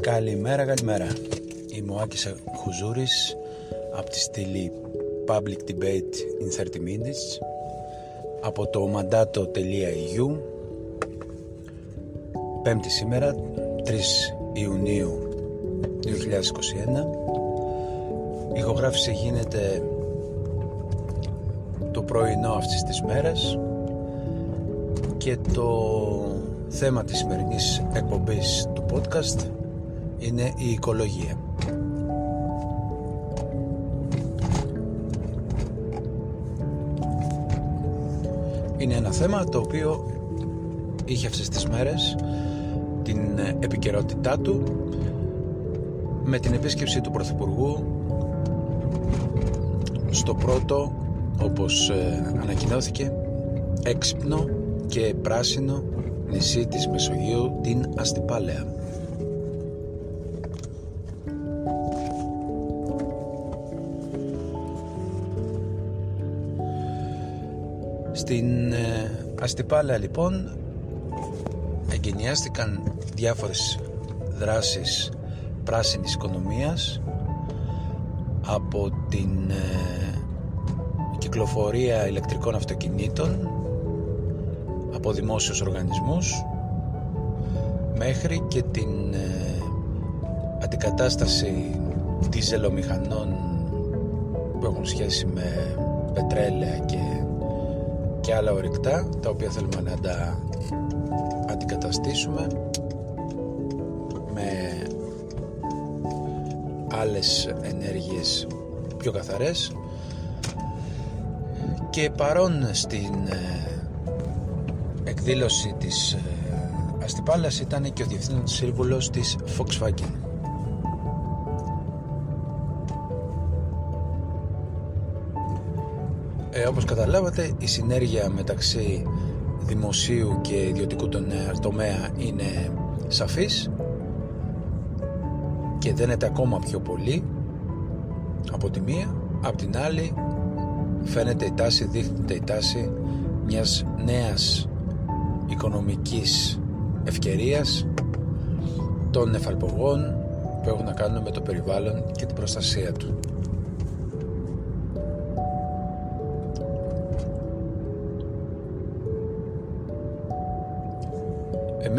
Καλημέρα, καλημέρα. Είμαι ο Άκης Χουζούρης από τη στήλη Public Debate in 30 Minutes από το mandato.eu Πέμπτη σήμερα, 3 Ιουνίου 2021 Η ηχογράφηση γίνεται το πρωινό αυτής της μέρας και το θέμα της σημερινής εκπομπής του podcast είναι η οικολογία. Είναι ένα θέμα το οποίο είχε αυτές τις μέρες την επικαιρότητά του με την επίσκεψη του Πρωθυπουργού στο πρώτο όπως ε, ανακοινώθηκε έξυπνο και πράσινο νησί της Μεσογείου την Αστυπάλαια. Στην ε, Αστυπάλαια λοιπόν εγκαινιάστηκαν διάφορες δράσεις πράσινης οικονομίας από την ε, κυκλοφορία ηλεκτρικών αυτοκινήτων από δημόσιους οργανισμούς μέχρι και την ε, αντικατάσταση διζελομηχανών που έχουν σχέση με πετρέλαια και, και άλλα ορυκτά τα οποία θέλουμε να τα αντικαταστήσουμε με άλλες ενέργειες πιο καθαρές και παρόν στην ε, εκδήλωση της ε, Αστυπάλας ήταν και ο διευθύνων σύμβουλος της Volkswagen. Ε, όπως καταλάβατε η συνέργεια μεταξύ δημοσίου και ιδιωτικού τομέα είναι σαφής και δένεται ακόμα πιο πολύ από τη μία από την άλλη φαίνεται η τάση, δείχνεται η τάση μιας νέας οικονομικής ευκαιρίας των εφαλπογών που έχουν να κάνουν με το περιβάλλον και την προστασία του.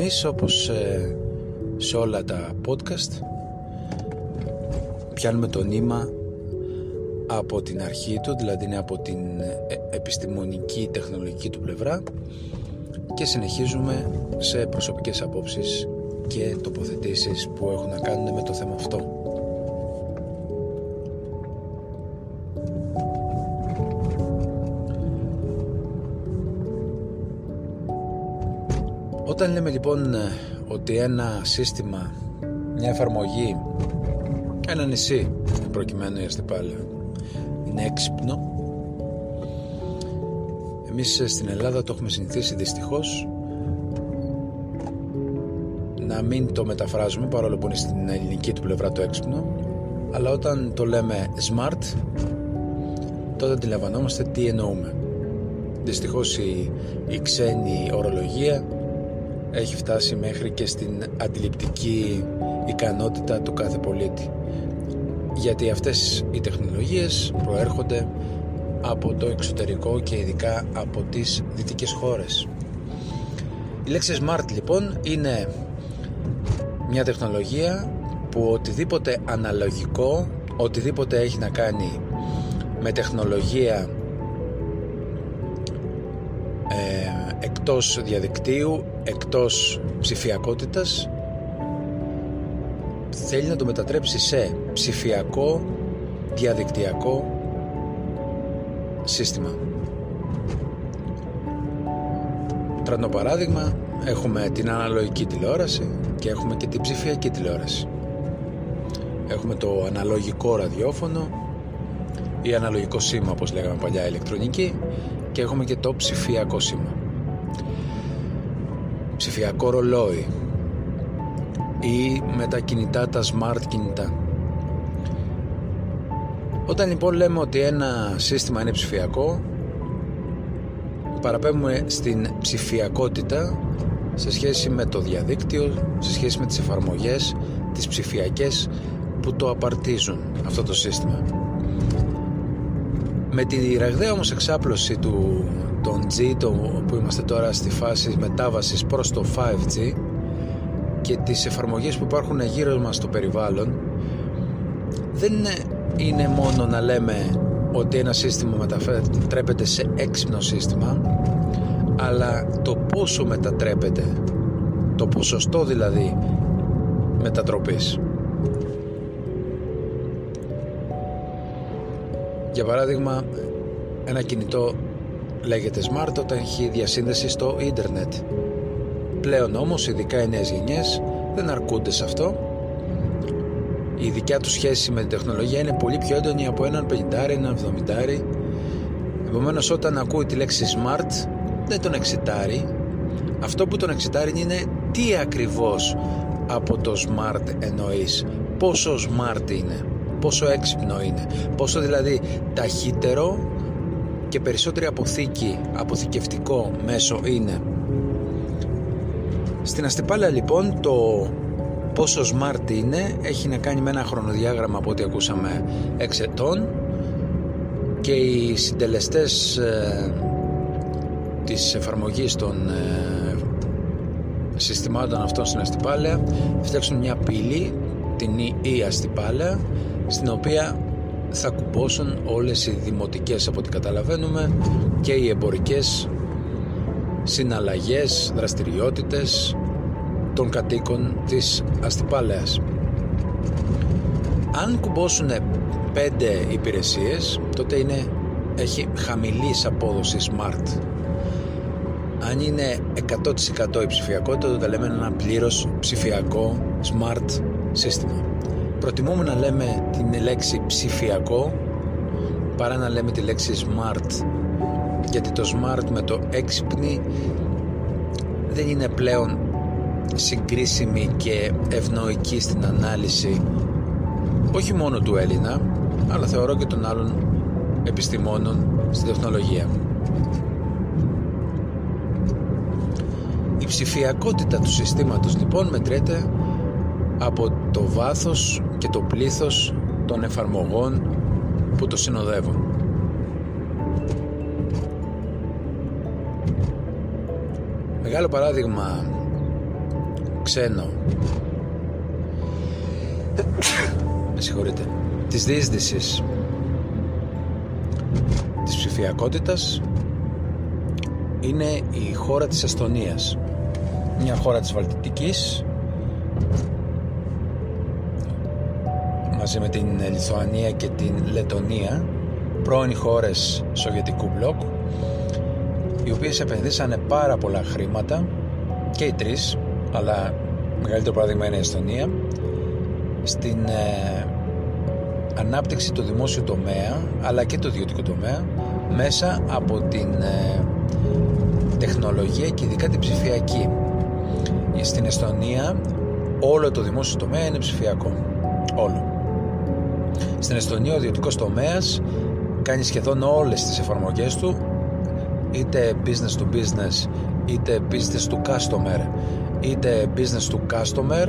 Εμείς όπως ε, σε όλα τα podcast πιάνουμε το νήμα από την αρχή του, δηλαδή είναι από την ε, επιστημονική τεχνολογική του πλευρά και συνεχίζουμε σε προσωπικές απόψεις και τοποθετήσεις που έχουν να κάνουν με το θέμα αυτό. Όταν λέμε λοιπόν ότι ένα σύστημα, μια εφαρμογή, ένα νησί προκειμένου η Αστυπάλαια είναι έξυπνο εμείς στην Ελλάδα το έχουμε συνηθίσει δυστυχώς να μην το μεταφράζουμε παρόλο που είναι στην ελληνική του πλευρά το έξυπνο αλλά όταν το λέμε smart τότε αντιλαμβανόμαστε τι εννοούμε. Δυστυχώς η, η ξένη ορολογία έχει φτάσει μέχρι και στην αντιληπτική ικανότητα του κάθε πολίτη γιατί αυτές οι τεχνολογίες προέρχονται από το εξωτερικό και ειδικά από τις δυτικές χώρες. Η λέξη Smart λοιπόν είναι μια τεχνολογία που οτιδήποτε αναλογικό, οτιδήποτε έχει να κάνει με τεχνολογία ε, εκτός διαδικτύου, εκτός ψηφιακότητας θέλει να το μετατρέψει σε ψηφιακό, διαδικτυακό σύστημα. Τρανό παράδειγμα, έχουμε την αναλογική τηλεόραση και έχουμε και την ψηφιακή τηλεόραση. Έχουμε το αναλογικό ραδιόφωνο ή αναλογικό σήμα όπως λέγαμε παλιά ηλεκτρονική και έχουμε και το ψηφιακό σήμα. Ψηφιακό ρολόι ή με τα κινητά τα smart κινητά. Όταν λοιπόν λέμε ότι ένα σύστημα είναι ψηφιακό παραπέμπουμε στην ψηφιακότητα σε σχέση με το διαδίκτυο, σε σχέση με τις εφαρμογές, τις ψηφιακές που το απαρτίζουν αυτό το σύστημα. Με τη ραγδαία όμως εξάπλωση του, των G το, που είμαστε τώρα στη φάση μετάβασης προς το 5G και τις εφαρμογές που υπάρχουν γύρω μας στο περιβάλλον δεν είναι μόνο να λέμε ότι ένα σύστημα μετατρέπεται σε έξυπνο σύστημα αλλά το πόσο μετατρέπεται το ποσοστό δηλαδή μετατροπής. Για παράδειγμα ένα κινητό λέγεται smart όταν έχει διασύνδεση στο ίντερνετ πλέον όμως ειδικά οι νέες γενιές δεν αρκούνται σε αυτό η δικιά τους σχέση με την τεχνολογία είναι πολύ πιο έντονη από έναν 50, έναν 70. Επομένως όταν ακούει τη λέξη smart δεν τον εξητάρει. Αυτό που τον εξητάρει είναι τι ακριβώς από το smart εννοείς. Πόσο smart είναι, πόσο έξυπνο είναι, πόσο δηλαδή ταχύτερο και περισσότερη αποθήκη, αποθηκευτικό μέσο είναι. Στην αστυπάλαια λοιπόν το πόσο smart είναι έχει να κάνει με ένα χρονοδιάγραμμα από ό,τι ακούσαμε εξετών και οι συντελεστές ε, της εφαρμογής των ε, συστημάτων αυτών στην αστυπάλαια φτιάξουν μια πύλη την η αστυπάλαια στην οποία θα κουμπώσουν όλες οι δημοτικές από ό,τι καταλαβαίνουμε και οι εμπορικές συναλλαγές, δραστηριότητες των κατοίκων της Αστυπάλαιας. Αν κουμπώσουν πέντε υπηρεσίες, τότε είναι, έχει χαμηλής απόδοση smart. Αν είναι 100% η ψηφιακότητα, τότε λέμε ένα πλήρως ψηφιακό smart σύστημα. Προτιμούμε να λέμε την λέξη ψηφιακό παρά να λέμε τη λέξη smart γιατί το smart με το έξυπνη δεν είναι πλέον συγκρίσιμη και ευνοϊκή στην ανάλυση όχι μόνο του Έλληνα αλλά θεωρώ και των άλλων επιστημόνων στην τεχνολογία. Η ψηφιακότητα του συστήματος λοιπόν μετρέται από το βάθος και το πλήθος των εφαρμογών που το συνοδεύουν. Μεγάλο παράδειγμα ξένο. Με συγχωρείτε. Της διείσδυσης της ψηφιακότητας είναι η χώρα της Εστονίας. Μια χώρα της Βαλτιτικής μαζί με την Λιθουανία και την Λετωνία πρώην χώρες Σοβιετικού μπλοκ οι οποίες επενδύσανε πάρα πολλά χρήματα και οι τρεις αλλά μεγαλύτερο παράδειγμα είναι η Εστονία στην ε, ανάπτυξη του δημόσιου τομέα αλλά και του ιδιωτικού τομέα μέσα από την ε, τεχνολογία και ειδικά την ψηφιακή. Στην Εστονία όλο το δημόσιο τομέα είναι ψηφιακό. Όλο στην Εστονία ο ιδιωτικός τομέας κάνει σχεδόν όλες τις εφαρμογές του είτε business to business είτε business to customer είτε business to customer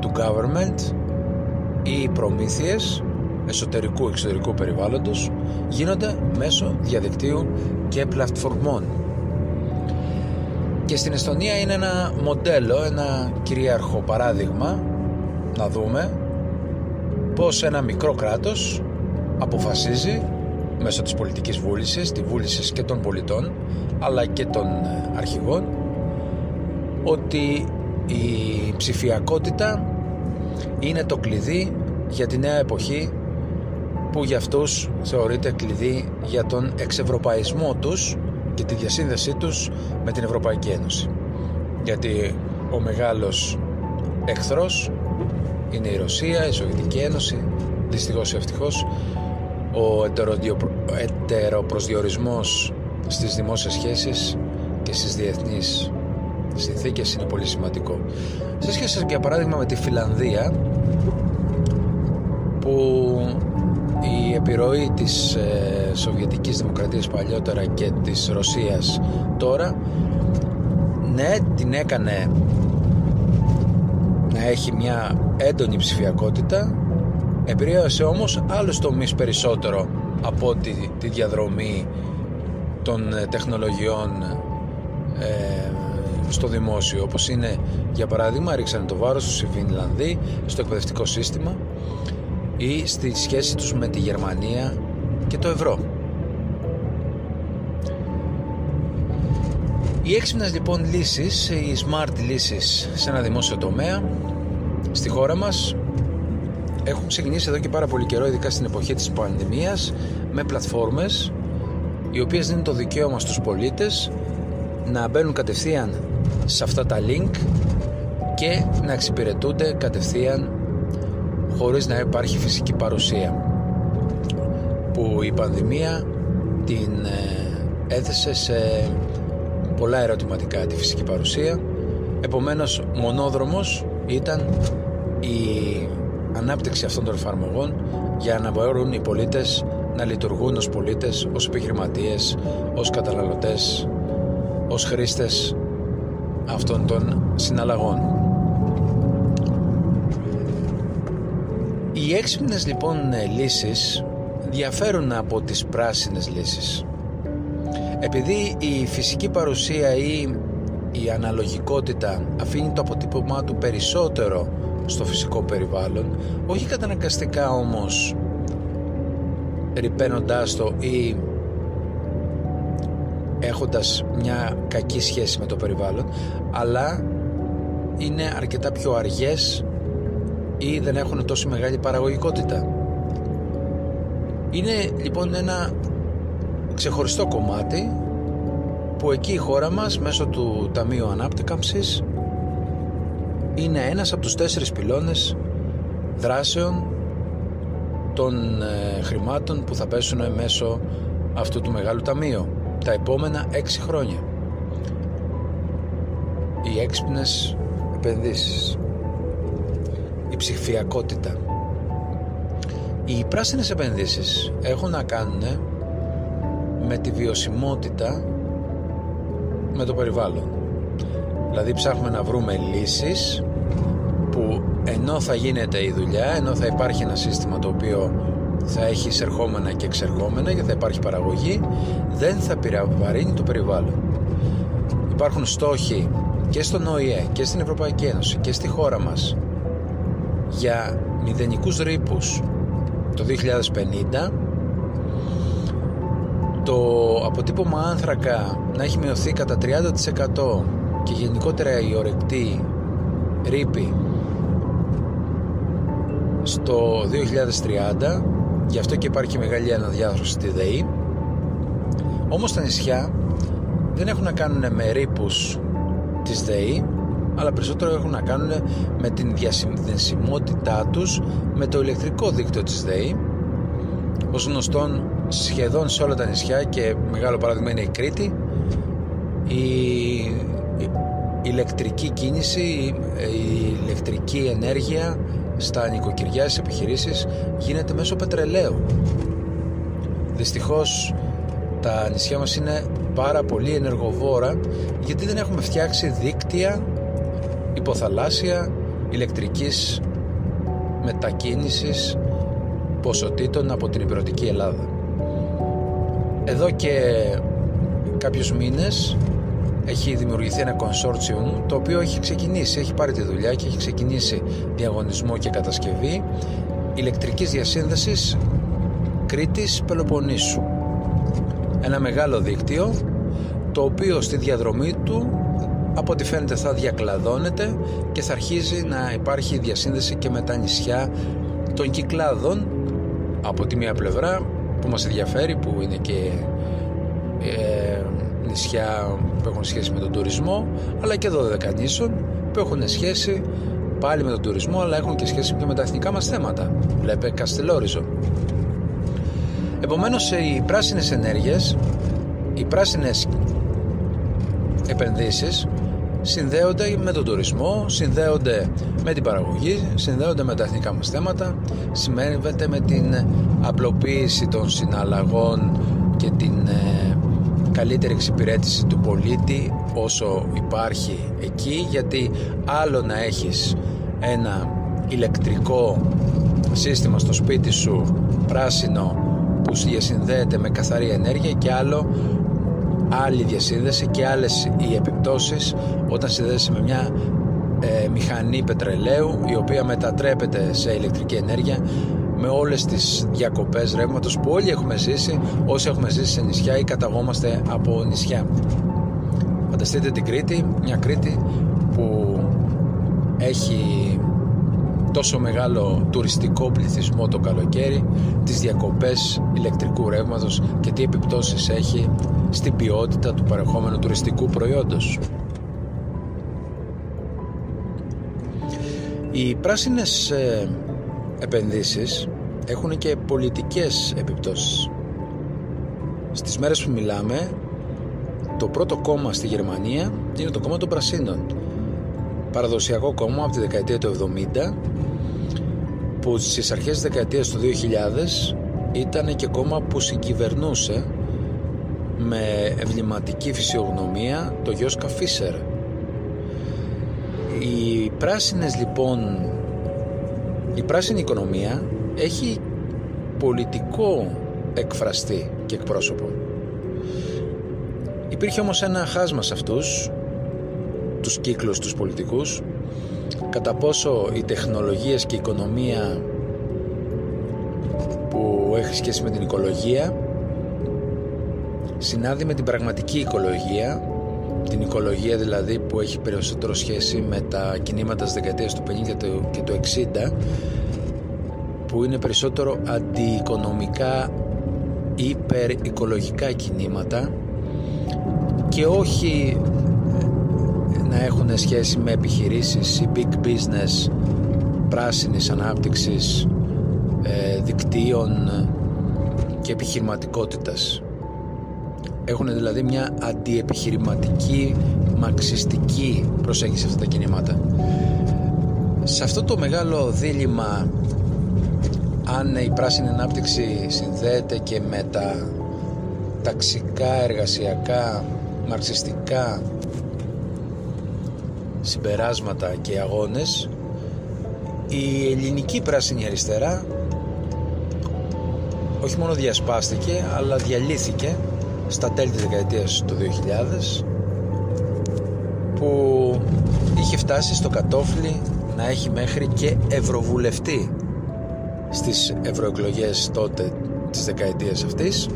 του government ή προμήθειες εσωτερικού εξωτερικού περιβάλλοντος γίνονται μέσω διαδικτύου και πλατφορμών. Και στην Εστονία είναι ένα μοντέλο, ένα κυρίαρχο παράδειγμα να δούμε πως ένα μικρό κράτος αποφασίζει μέσω της πολιτικής βούλησης, τη βούλησης και των πολιτών αλλά και των αρχηγών ότι η ψηφιακότητα είναι το κλειδί για τη νέα εποχή που για αυτούς θεωρείται κλειδί για τον εξευρωπαϊσμό τους και τη διασύνδεσή τους με την Ευρωπαϊκή Ένωση. Γιατί ο μεγάλος εχθρός είναι η Ρωσία, η Σοβιετική Ένωση, δυστυχώς ή ευτυχώς, ο ετεροπροσδιορισμός στις δημόσιες σχέσεις και στις διεθνείς συνθήκες είναι πολύ σημαντικό. Σε σχέση για παράδειγμα με τη Φιλανδία που η επιρροή της ε, Σοβιετικής Δημοκρατίας παλιότερα και της Ρωσίας τώρα ναι την έκανε να έχει μια έντονη ψηφιακότητα επηρέασε όμως άλλους τομείς περισσότερο από τη, τη διαδρομή των ε, τεχνολογιών ε, στο δημόσιο όπως είναι για παράδειγμα ρίξανε το βάρος τους οι Φινλανδοί στο εκπαιδευτικό σύστημα ή στη σχέση τους με τη Γερμανία και το ευρώ. Οι έξυπνες λοιπόν λύσεις, οι smart λύσεις σε ένα δημόσιο τομέα στη χώρα μας έχουν ξεκινήσει εδώ και πάρα πολύ καιρό ειδικά στην εποχή της πανδημίας με πλατφόρμες οι οποίες δίνουν το δικαίωμα στους πολίτες να μπαίνουν κατευθείαν σε αυτά τα link και να εξυπηρετούνται κατευθείαν χωρίς να υπάρχει φυσική παρουσία. Που η πανδημία την ε, έθεσε σε πολλά ερωτηματικά τη φυσική παρουσία επομένως μονόδρομος ήταν η ανάπτυξη αυτών των εφαρμογών για να μπορούν οι πολίτες να λειτουργούν ως πολίτες, ως επιχειρηματίες, ως καταναλωτές, ως χρήστες αυτών των συναλλαγών. Οι έξυπνες λοιπόν λύσεις διαφέρουν από τις πράσινες λύσεις. Επειδή η φυσική παρουσία ή η αναλογικότητα αφήνει το αποτύπωμά του περισσότερο στο φυσικό περιβάλλον, όχι καταναγκαστικά όμως ρηπαίνοντάς το ή έχοντας μια κακή σχέση με το περιβάλλον αλλά είναι αρκετά πιο αργές ή δεν έχουν τόσο μεγάλη παραγωγικότητα. Είναι λοιπόν ένα ξεχωριστό κομμάτι που εκεί η χώρα μας μέσω του Ταμείου Ανάπτυκαμψης είναι ένας από τους τέσσερις πυλώνες δράσεων των ε, χρημάτων που θα πέσουν μέσω αυτού του μεγάλου ταμείου τα επόμενα έξι χρόνια. Οι έξυπνες επενδύσεις, η ψηφιακότητα. Οι πράσινες επενδύσεις έχουν να κάνουν με τη βιωσιμότητα με το περιβάλλον. Δηλαδή ψάχνουμε να βρούμε λύσεις που ενώ θα γίνεται η δουλειά, ενώ θα υπάρχει ένα σύστημα το οποίο θα έχει εισερχόμενα και εξερχόμενα και θα υπάρχει παραγωγή, δεν θα πυραβαρύνει το περιβάλλον. Υπάρχουν στόχοι και στον ΟΗΕ και στην Ευρωπαϊκή Ένωση και στη χώρα μας για μηδενικούς ρήπους το 2050 το αποτύπωμα άνθρακα να έχει μειωθεί κατά 30% και γενικότερα η ορεκτή ρήπη στο 2030 γι' αυτό και υπάρχει μεγάλη αναδιάθρωση στη ΔΕΗ. Όμως τα νησιά δεν έχουν να κάνουν με ρήπους της ΔΕΗ αλλά περισσότερο έχουν να κάνουν με την διασυνδεσιμότητά τους με το ηλεκτρικό δίκτυο της ΔΕΗ ως γνωστόν σχεδόν σε όλα τα νησιά και μεγάλο παράδειγμα είναι η Κρήτη η ηλεκτρική κίνηση, η ηλεκτρική ενέργεια στα νοικοκυριά, στις επιχειρήσεις γίνεται μέσω πετρελαίου. Δυστυχώς τα νησιά μας είναι πάρα πολύ ενεργοβόρα γιατί δεν έχουμε φτιάξει δίκτυα υποθαλάσσια ηλεκτρικής μετακίνησης ποσοτήτων από την υπηρετική Ελλάδα. Εδώ και κάποιους μήνες έχει δημιουργηθεί ένα consortium το οποίο έχει ξεκινήσει, έχει πάρει τη δουλειά και έχει ξεκινήσει διαγωνισμό και κατασκευή ηλεκτρικής διασύνδεσης Κρήτης Πελοποννήσου. Ένα μεγάλο δίκτυο το οποίο στη διαδρομή του από ό,τι φαίνεται θα διακλαδώνεται και θα αρχίζει να υπάρχει διασύνδεση και με τα νησιά των κυκλάδων από τη μία πλευρά που μας ενδιαφέρει που είναι και ε, νησιά που έχουν σχέση με τον τουρισμό αλλά και 12 νήσων που έχουν σχέση πάλι με τον τουρισμό αλλά έχουν και σχέση και με τα εθνικά μας θέματα. Βλέπε Καστελόριζο. Επομένως οι πράσινες ενέργειες οι πράσινες επενδύσεις συνδέονται με τον τουρισμό, συνδέονται με την παραγωγή, συνδέονται με τα εθνικά μας θέματα, σημαίνεται με την απλοποίηση των συναλλαγών και την ε, καλύτερη εξυπηρέτηση του πολίτη όσο υπάρχει εκεί γιατί άλλο να έχεις ένα ηλεκτρικό σύστημα στο σπίτι σου πράσινο που διασυνδέεται με καθαρή ενέργεια και άλλο άλλη διασύνδεση και άλλες οι επιπτώσεις όταν συνδέεσαι με μια ε, μηχανή πετρελαίου η οποία μετατρέπεται σε ηλεκτρική ενέργεια με όλες τις διακοπές ρεύματος που όλοι έχουμε ζήσει όσοι έχουμε ζήσει σε νησιά ή καταγόμαστε από νησιά. Φανταστείτε την Κρήτη μια Κρήτη που έχει τόσο μεγάλο τουριστικό πληθυσμό το καλοκαίρι, τις διακοπές ηλεκτρικού ρεύματος και τι επιπτώσεις έχει στην ποιότητα του παρεχόμενου τουριστικού προϊόντος. Οι πράσινες ε, επενδύσεις έχουν και πολιτικές επιπτώσεις. Στις μέρες που μιλάμε, το πρώτο κόμμα στη Γερμανία είναι το κόμμα των Πρασίνων. Παραδοσιακό κόμμα από τη δεκαετία του 70 που στις αρχές της δεκαετίας του 2000 ήταν και κόμμα που συγκυβερνούσε με ευληματική φυσιογνωμία το Γιώσκα Φίσερ. Οι πράσινες λοιπόν, η πράσινη οικονομία έχει πολιτικό εκφραστή και εκπρόσωπο. Υπήρχε όμως ένα χάσμα σε αυτούς, τους κύκλους τους πολιτικούς, κατά πόσο οι τεχνολογίες και η οικονομία που έχει σχέση με την οικολογία συνάδει με την πραγματική οικολογία την οικολογία δηλαδή που έχει περισσότερο σχέση με τα κινήματα της δεκαετίας του 50 και του 60 που είναι περισσότερο αντιοικονομικά υπερ-οικολογικά κινήματα και όχι να έχουν σχέση με επιχειρήσεις ή big business πράσινης ανάπτυξης ε, δικτύων και επιχειρηματικότητας. Έχουν δηλαδή μια αντιεπιχειρηματική μαξιστική προσέγγιση αυτά τα κινήματα. Σε αυτό το μεγάλο δίλημα αν η πράσινη ανάπτυξη συνδέεται και με τα ταξικά, εργασιακά, μαρξιστικά συμπεράσματα και αγώνες η ελληνική πράσινη αριστερά όχι μόνο διασπάστηκε αλλά διαλύθηκε στα τέλη της δεκαετίας του 2000 που είχε φτάσει στο κατόφλι να έχει μέχρι και ευρωβουλευτή στις ευρωεκλογές τότε της δεκαετίας αυτής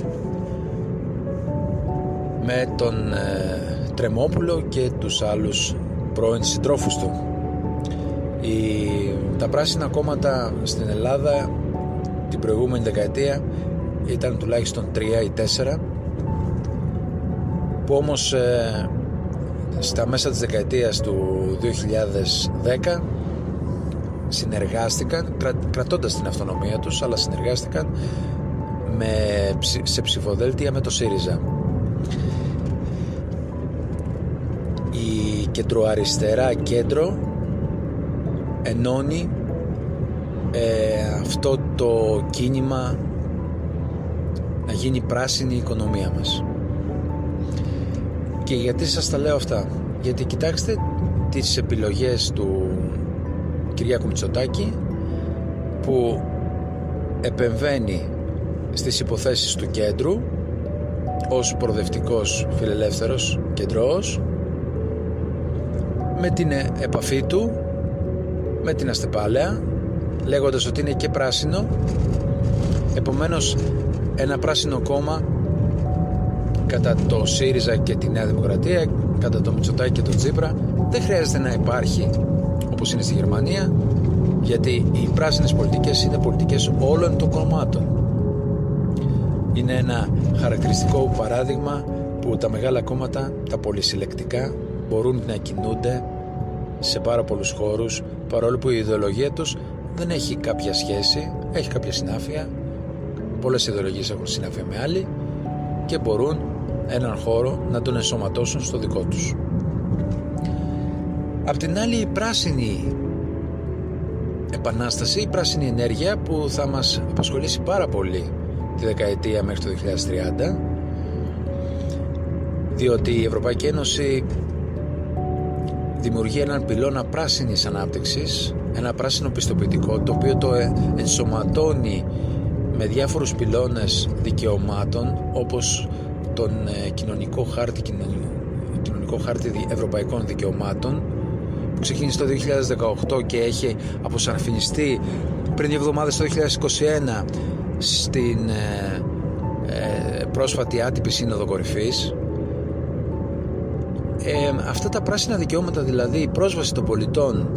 με τον ε, Τρεμόπουλο και τους άλλους πρώην συντρόφους του. Η, τα πράσινα κόμματα στην Ελλάδα την προηγούμενη δεκαετία ήταν τουλάχιστον τρία ή τέσσερα που όμως ε, στα μέσα της δεκαετίας του 2010 συνεργάστηκαν κρα, κρατώντας την αυτονομία τους αλλά συνεργάστηκαν με, σε ψηφοδέλτια με το ΣΥΡΙΖΑ κεντροαριστερά κέντρο ενώνει ε, αυτό το κίνημα να γίνει πράσινη η οικονομία μας. Και γιατί σας τα λέω αυτά; Γιατί κοιτάξτε τις επιλογές του Κυριάκου Μητσοτάκη που επεμβαίνει στις υποθέσεις του κέντρου ως προοδευτικός φιλελεύθερος κεντρός με την επαφή του με την αστεπάλαια λέγοντας ότι είναι και πράσινο. Επομένως ένα πράσινο κόμμα κατά το ΣΥΡΙΖΑ και τη Νέα Δημοκρατία κατά το Μητσοτάκη και το Τσίπρα δεν χρειάζεται να υπάρχει όπως είναι στη Γερμανία γιατί οι πράσινες πολιτικές είναι πολιτικές όλων των κομμάτων. Είναι ένα χαρακτηριστικό παράδειγμα που τα μεγάλα κόμματα, τα πολυσυλλεκτικά μπορούν να κινούνται σε πάρα πολλούς χώρους παρόλο που η ιδεολογία τους δεν έχει κάποια σχέση, έχει κάποια συνάφεια πολλές ιδεολογίες έχουν συνάφεια με άλλη και μπορούν έναν χώρο να τον ενσωματώσουν στο δικό τους. Απ' την άλλη η πράσινη επανάσταση, η πράσινη ενέργεια που θα μας απασχολήσει πάρα πολύ τη δεκαετία μέχρι το 2030 διότι η Ευρωπαϊκή Ένωση δημιουργεί έναν πυλώνα πράσινης ανάπτυξης ένα πράσινο πιστοποιητικό το οποίο το ενσωματώνει με διάφορους πυλώνες δικαιωμάτων όπως τον ε, κοινωνικό χάρτη, κοινωνικό χάρτη ευρωπαϊκών δικαιωμάτων που ξεκίνησε το 2018 και έχει αποσαρφινιστεί πριν δύο εβδομάδες το 2021 στην ε, ε, πρόσφατη άτυπη σύνοδο κορυφής ε, αυτά τα πράσινα δικαιώματα δηλαδή η πρόσβαση των πολιτών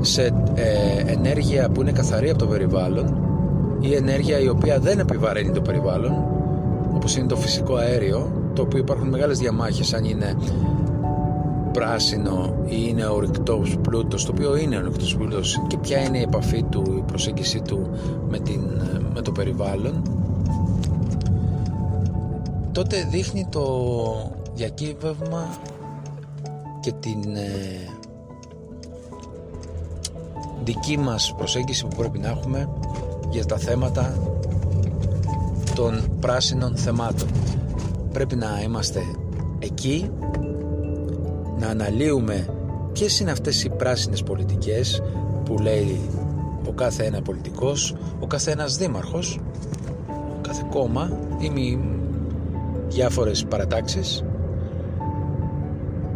σε ε, ενέργεια που είναι καθαρή από το περιβάλλον ή ενέργεια η οποία δεν επιβαρύνει το περιβάλλον όπως είναι το φυσικό αέριο το οποίο υπάρχουν μεγάλες διαμάχες αν είναι πράσινο ή είναι ορυκτός πλούτος το οποίο είναι ορυκτός πλούτος και ποια είναι η επαφή του, η προσέγγιση του με, την, με το περιβάλλον τότε δείχνει το διακύβευμα και την ε, δική μας προσέγγιση που πρέπει να έχουμε για τα θέματα των πράσινων θεμάτων. Πρέπει να είμαστε εκεί, να αναλύουμε ποιες είναι αυτές οι πράσινες πολιτικές που λέει ο κάθε ένα πολιτικός, ο κάθε ένας δήμαρχος, ο κάθε κόμμα ή μη διάφορες παρατάξεις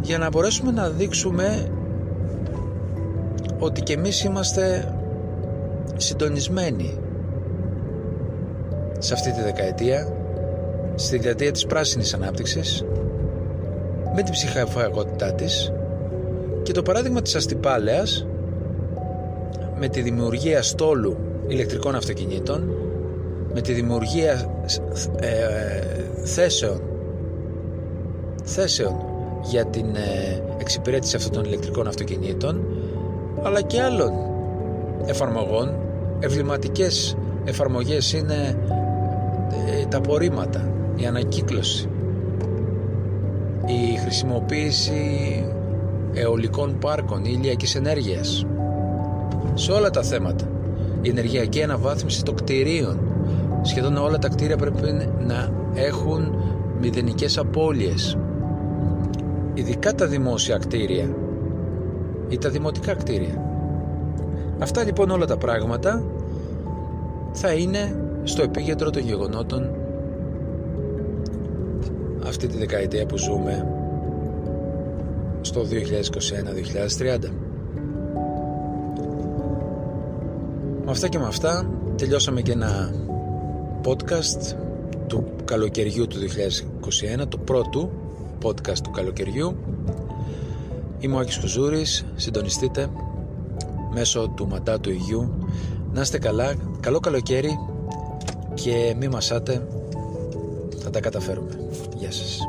για να μπορέσουμε να δείξουμε ότι και εμείς είμαστε συντονισμένοι σε αυτή τη δεκαετία στη δεκαετία της πράσινης ανάπτυξης με την ψυχαγωγότητά της και το παράδειγμα της αστυπάλαιας με τη δημιουργία στόλου ηλεκτρικών αυτοκινήτων με τη δημιουργία ε, θέσεων θέσεων για την ε, εξυπηρέτηση αυτών των ηλεκτρικών αυτοκινήτων αλλά και άλλων εφαρμογών. Ευληματικές εφαρμογές είναι ε, τα απορρίμματα η ανακύκλωση η χρησιμοποίηση αιωλικών πάρκων ή ηλιακής ενέργειας. Σε όλα τα θέματα η ενεργειακή αναβάθμιση των κτηρίων. Σχεδόν όλα τα κτίρια πρέπει να έχουν μηδενικές απώλειες ειδικά τα δημόσια κτίρια ή τα δημοτικά κτίρια. Αυτά λοιπόν όλα τα πράγματα θα είναι στο επίκεντρο των γεγονότων αυτή τη δεκαετία που ζούμε στο 2021-2030. Με αυτά και με αυτά τελειώσαμε και ένα podcast του καλοκαιριού του 2021, το πρώτο podcast του καλοκαιριού Είμαι ο Άκης Κουζούρης, συντονιστείτε μέσω του Μαντάτου Υγιού. Να είστε καλά, καλό καλοκαίρι και μη μασάτε, θα τα καταφέρουμε. Γεια σας.